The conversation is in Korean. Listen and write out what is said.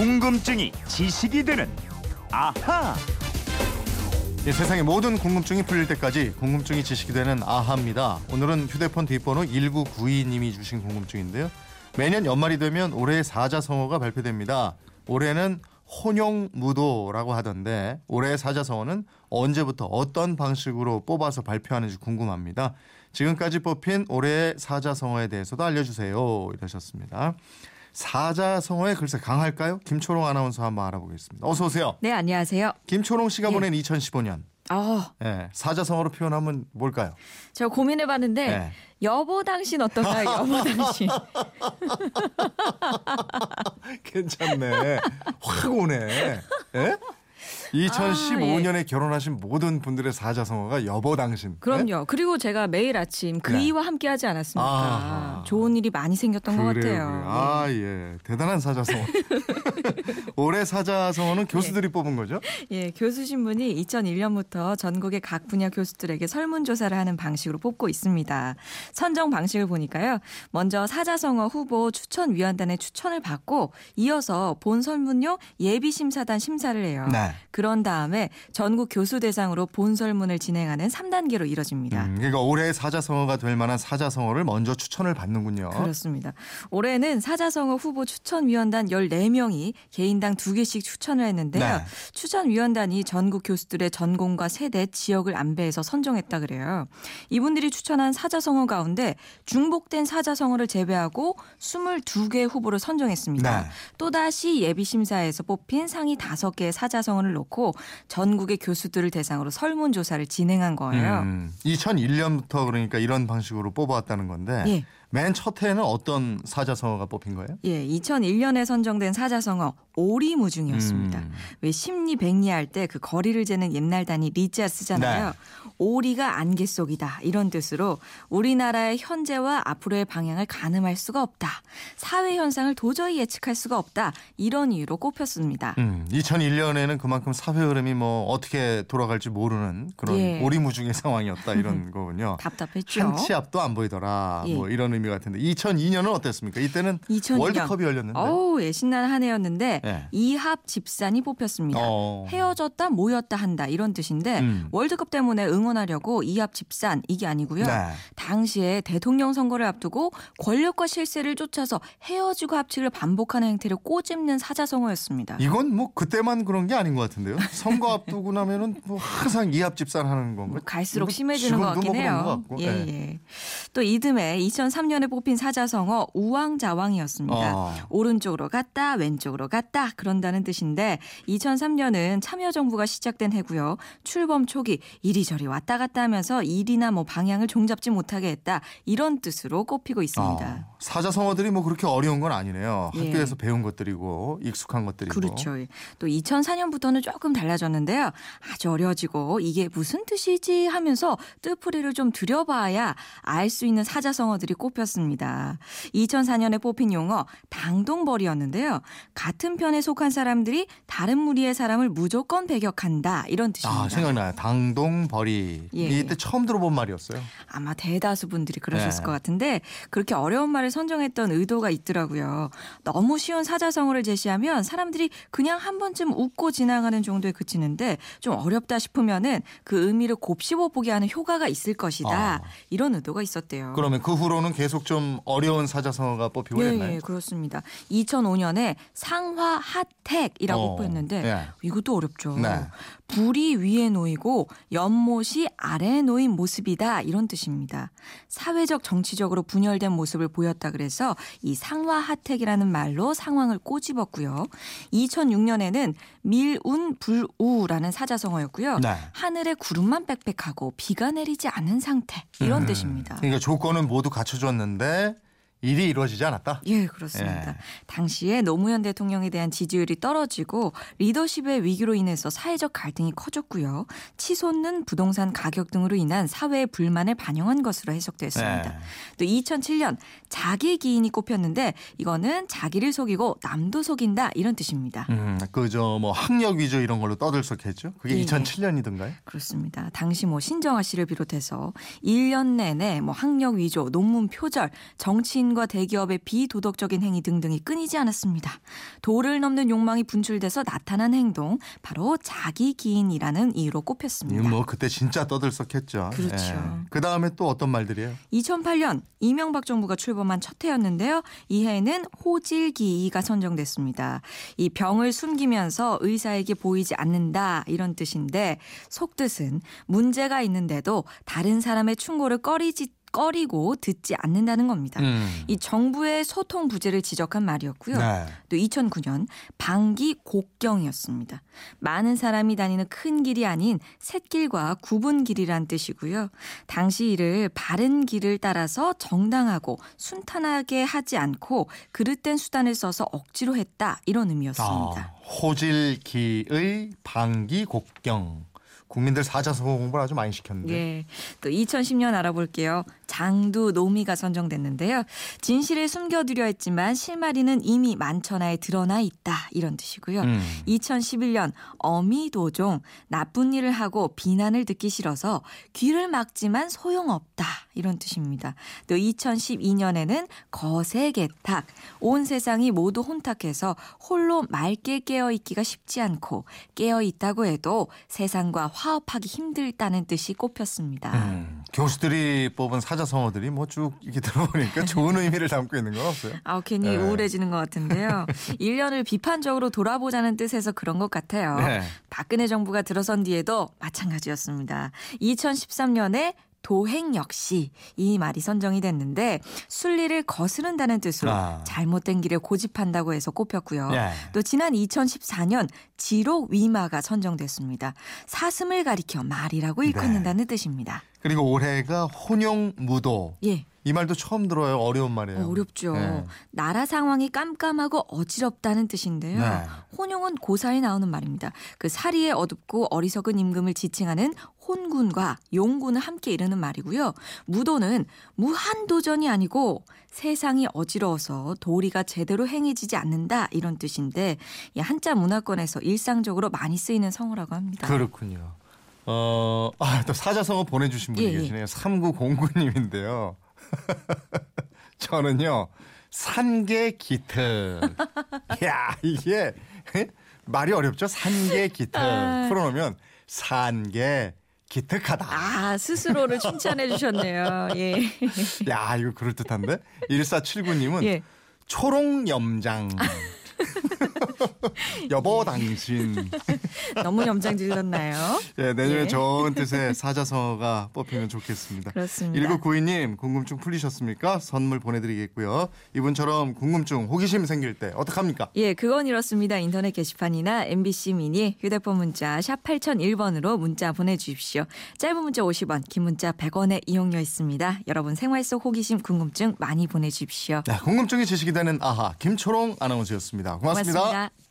궁금증이 지식이 되는 아하. 예, 세상의 모든 궁금증이 풀릴 때까지 궁금증이 지식이 되는 아하입니다. 오늘은 휴대폰 뒷번호 1992님이 주신 궁금증인데요. 매년 연말이 되면 올해의 사자성어가 발표됩니다. 올해는 혼용무도라고 하던데 올해의 사자성어는 언제부터 어떤 방식으로 뽑아서 발표하는지 궁금합니다. 지금까지 뽑힌 올해의 사자성어에 대해서도 알려주세요. 이러셨습니다. 사자성어의 글쎄 강할까요? 김초롱 아나운서 한번 알아보겠습니다. 어서 오세요. 네, 안녕하세요. 김초롱 씨가 예. 보낸 2015년 아, 예, 사자성어로 표현하면 뭘까요? 제가 고민해 봤는데 네. 여보 당신 어떨까요? 여보 당신. 괜찮네. 확 오네. 예? 2015년에 결혼하신 모든 분들의 사자성어가 여보 당신. 예? 그럼요. 그리고 제가 매일 아침 그 네. 이와 함께 하지 않았습니까? 아하. 좋은 일이 많이 생겼던 것 그래요, 같아요. 그래요. 아, 예. 대단한 사자성어. 올해 사자성어는 교수들이 뽑은 거죠? 예. 예, 교수 신분이 2001년부터 전국의 각 분야 교수들에게 설문조사를 하는 방식으로 뽑고 있습니다. 선정 방식을 보니까요. 먼저 사자성어 후보 추천위원단의 추천을 받고 이어서 본 설문용 예비심사단 심사를 해요. 네. 그런 다음에 전국 교수 대상으로 본설문을 진행하는 3단계로 이뤄집니다. 음, 그러니까 올해의 사자성어가 될 만한 사자성어를 먼저 추천을 받는군요. 그렇습니다. 올해는 사자성어 후보 추천위원단 14명이 개인당 2개씩 추천을 했는데요. 네. 추천위원단이 전국 교수들의 전공과 세대, 지역을 안배해서 선정했다 그래요. 이분들이 추천한 사자성어 가운데 중복된 사자성어를 제외하고 22개 후보를 선정했습니다. 네. 또다시 예비심사에서 뽑힌 상위 5개의 사자성어를 놓고 전국의 교수들을 대상으로 설문조사를 진행한 거예요. 음, 2001년부터 그러니까 이런 방식으로 뽑아왔다는 건데 예. 맨 첫 해에는 어떤 사자성어가 뽑힌 거예요? 예, 2001년에 선정된 사자성어 오리무중이었습니다. 음. 왜 심리 백리 할 때 그 거리를 재는 옛날 단위 리자 쓰잖아요. 네. 오리가 안개 속이다 이런 뜻으로 우리나라의 현재와 앞으로의 방향을 가늠할 수가 없다. 사회 현상을 도저히 예측할 수가 없다. 이런 이유로 꼽혔습니다. 음, 2001년에는 그만큼 사회 흐름이 뭐 어떻게 돌아갈지 모르는 그런 예. 오리무중의 상황이었다 이런 거군요. 답답했죠. 한치 앞도 안 보이더라. 예. 뭐 이런 의미 같은데 2002년은 어땠습니까? 이때는 2002년. 월드컵이 열렸는데. 어우, 예, 신나는 한 해였는데 예. 이합 집산이 뽑혔습니다. 어. 헤어졌다 모였다 한다 이런 뜻인데 음. 월드컵 때문에 응원하려고 이합 집산 이게 아니고요. 네. 당시에 대통령 선거를 앞두고 권력과 실세를 쫓아서 헤어지고 합치기를 반복하는 행태를 꼬집는 사자성어였습니다. 이건 뭐 그때만 그런 게 아닌 것 같은데요. 선거 앞두고 나면은 뭐 항상 이합 집산하는 건가? 뭐 갈수록 뭐 심해지는 것 같긴 뭐 그런 해요. 것. 예, 네. 예. 또 이듬해 2003년 에 뽑힌 사자성어 우왕좌왕이었습니다. 어. 오른쪽으로 갔다 왼쪽으로 갔다 그런다는 뜻인데 2003년은 참여정부가 시작된 해고요. 출범 초기 이리저리 왔다 갔다 하면서 일이나 뭐 방향을 종잡지 못하게 했다 이런 뜻으로 꼽히고 있습니다. 어, 사자성어들이 뭐 그렇게 어려운 건 아니네요. 예. 학교에서 배운 것들이고 익숙한 것들이고. 그렇죠. 예. 또 2004년부터는 조금 달라졌는데요. 아주 어려지고 이게 무슨 뜻이지 하면서 뜻풀이를 좀 들여봐야 알 수 있는 사자성어들이 꼽 혔습니다. 2004년에 뽑힌 용어 당동벌이었는데요. 같은 편에 속한 사람들이 다른 무리의 사람을 무조건 배격한다 이런 뜻입니다. 아 생각나요. 당동벌이 예. 이때 처음 들어본 말이었어요. 아마 대다수 분들이 그러셨을 네. 것 같은데 그렇게 어려운 말을 선정했던 의도가 있더라고요. 너무 쉬운 사자성어를 제시하면 사람들이 그냥 한 번쯤 웃고 지나가는 정도에 그치는데 좀 어렵다 싶으면은 그 의미를 곱씹어 보게 하는 효과가 있을 것이다. 아. 이런 의도가 있었대요. 그러면 그 후로는 계속 좀 어려운 사자성어가 뽑히고 예, 그랬나요? 예, 그렇습니다. 2005년에 상화 핫택이라고 어, 뽑혔는데 예. 이것도 어렵죠. 네. 불이 위에 놓이고 연못이 아래에 놓인 모습이다 이런 뜻입니다. 사회적 정치적으로 분열된 모습을 보였다 그래서 이 상화 핫택이라는 말로 상황을 꼬집었고요. 2006년에는 밀운 불우라는 사자성어였고요. 네. 하늘에 구름만 빽빽하고 비가 내리지 않은 상태 이런 음. 뜻입니다. 그러니까 조건은 모두 갖춰 졌는데 일이 이루어지지 않았다. 예, 그렇습니다. 예. 당시에 노무현 대통령에 대한 지지율이 떨어지고 리더십의 위기로 인해서 사회적 갈등이 커졌고요. 치솟는 부동산 가격 등으로 인한 사회의 불만을 반영한 것으로 해석됐습니다. 네. 또 2007년 자기 기인이 꼽혔는데 이거는 자기를 속이고 남도 속인다 이런 뜻입니다. 음, 그저 뭐 학력 위주 이런 걸로 떠들썩했죠. 그게 예, 예. 2007년이던가요? 그렇습니다. 당시 뭐 신정아 씨를 비롯해서 1년 내내 뭐 학력 위조, 논문 표절, 정치인 개인과 대기업의 비도덕적인 행위 등등이 끊이지 않았습니다. 도를 넘는 욕망이 분출돼서 나타난 행동, 바로 자기 기인이라는 이유로 꼽혔습니다. 뭐 그때 진짜 떠들썩했죠. 그렇죠. 그 다음에 또 어떤 말들이에요? 2008년 이명박 정부가 출범한 첫 해였는데요. 이 해에는 호질기이가 선정됐습니다. 이 병을 숨기면서 의사에게 보이지 않는다 이런 뜻인데 속뜻은 문제가 있는데도 다른 사람의 충고를 꺼리지 꺼리고 듣지 않는다는 겁니다. 음. 이 정부의 소통 부재를 지적한 말이었고요. 네. 또 2009년 방기 곡경이었습니다. 많은 사람이 다니는 큰 길이 아닌 샛길과 구분 길이란 뜻이고요. 당시 이를 바른 길을 따라서 정당하고 순탄하게 하지 않고 그릇된 수단을 써서 억지로 했다 이런 의미였습니다. 아, 호질기의 방기 곡경. 국민들 사자성어 공부를 아주 많이 시켰는데. 예. 또 2010년 알아볼게요. 장두 노미가 선정됐는데요. 진실을 숨겨두려 했지만 실마리는 이미 만천하에 드러나 있다. 이런 뜻이고요. 음. 2011년 어미도종 나쁜 일을 하고 비난을 듣기 싫어서 귀를 막지만 소용없다. 이런 뜻입니다. 또 2012년에는 거세개탁 온 세상이 모두 혼탁해서 홀로 맑게 깨어 있기가 쉽지 않고 깨어 있다고 해도 세상과 화합하기 힘들다는 뜻이 꼽혔습니다. 음, 교수들이 뽑은 사자성어들이 뭐 쭉 이렇게 들어보니까 좋은 의미를 담고 있는 건 없어요. 아, 괜히 네. 우울해지는 것 같은데요. 1년을 비판적으로 돌아보자는 뜻에서 그런 것 같아요. 네. 박근혜 정부가 들어선 뒤에도 마찬가지였습니다. 2013년에 도행 역시 이 말이 선정이 됐는데 순리를 거스른다는 뜻으로 아. 잘못된 길에 고집한다고 해서 꼽혔고요. 예. 또 지난 2014년 지록 위마가 선정됐습니다. 사슴을 가리켜 말이라고 일컫는다는 뜻입니다. 그리고 올해가 혼용 무도. 예. 이 말도 처음 들어요. 어려운 말이에요. 어, 어렵죠. 네. 나라 상황이 깜깜하고 어지럽다는 뜻인데요. 네. 혼용은 고사에 나오는 말입니다. 그 사리에 어둡고 어리석은 임금을 지칭하는 혼군과 용군을 함께 이르는 말이고요. 무도는 무한 도전이 아니고 세상이 어지러워서 도리가 제대로 행해지지 않는다 이런 뜻인데 이 한자 문화권에서 일상적으로 많이 쓰이는 성어라고 합니다. 그렇군요. 어, 아, 또 사자성어 보내주신 분이 예, 예. 계시네요. 3909님인데요. 저는요, 산개 기특. 야, 이게 말이 어렵죠? 산개 기특. 아. 풀어놓으면 산개 기특하다. 아 스스로를 칭찬해 주셨네요. 예. 야, 이거 그럴듯한데? 1479님은 예. 초롱 염장. 여보 당신. 너무 염장 질렀나요? 예, 내년에 예. 좋은 뜻의 사자성어가 뽑히면 좋겠습니다. 그렇습니다. 1992님 궁금증 풀리셨습니까? 선물 보내드리겠고요. 이분처럼 궁금증, 호기심 생길 때 어떡합니까? 예, 그건 이렇습니다. 인터넷 게시판이나 MBC 미니 휴대폰 문자 샵 8001번으로 문자 보내주십시오. 짧은 문자 50원, 긴 문자 100원의 이용료 있습니다. 여러분 생활 속 호기심 궁금증 많이 보내주십시오. 네, 궁금증이 지식이 되는 아하 김초롱 아나운서였습니다 고맙습니다. 고맙습니다.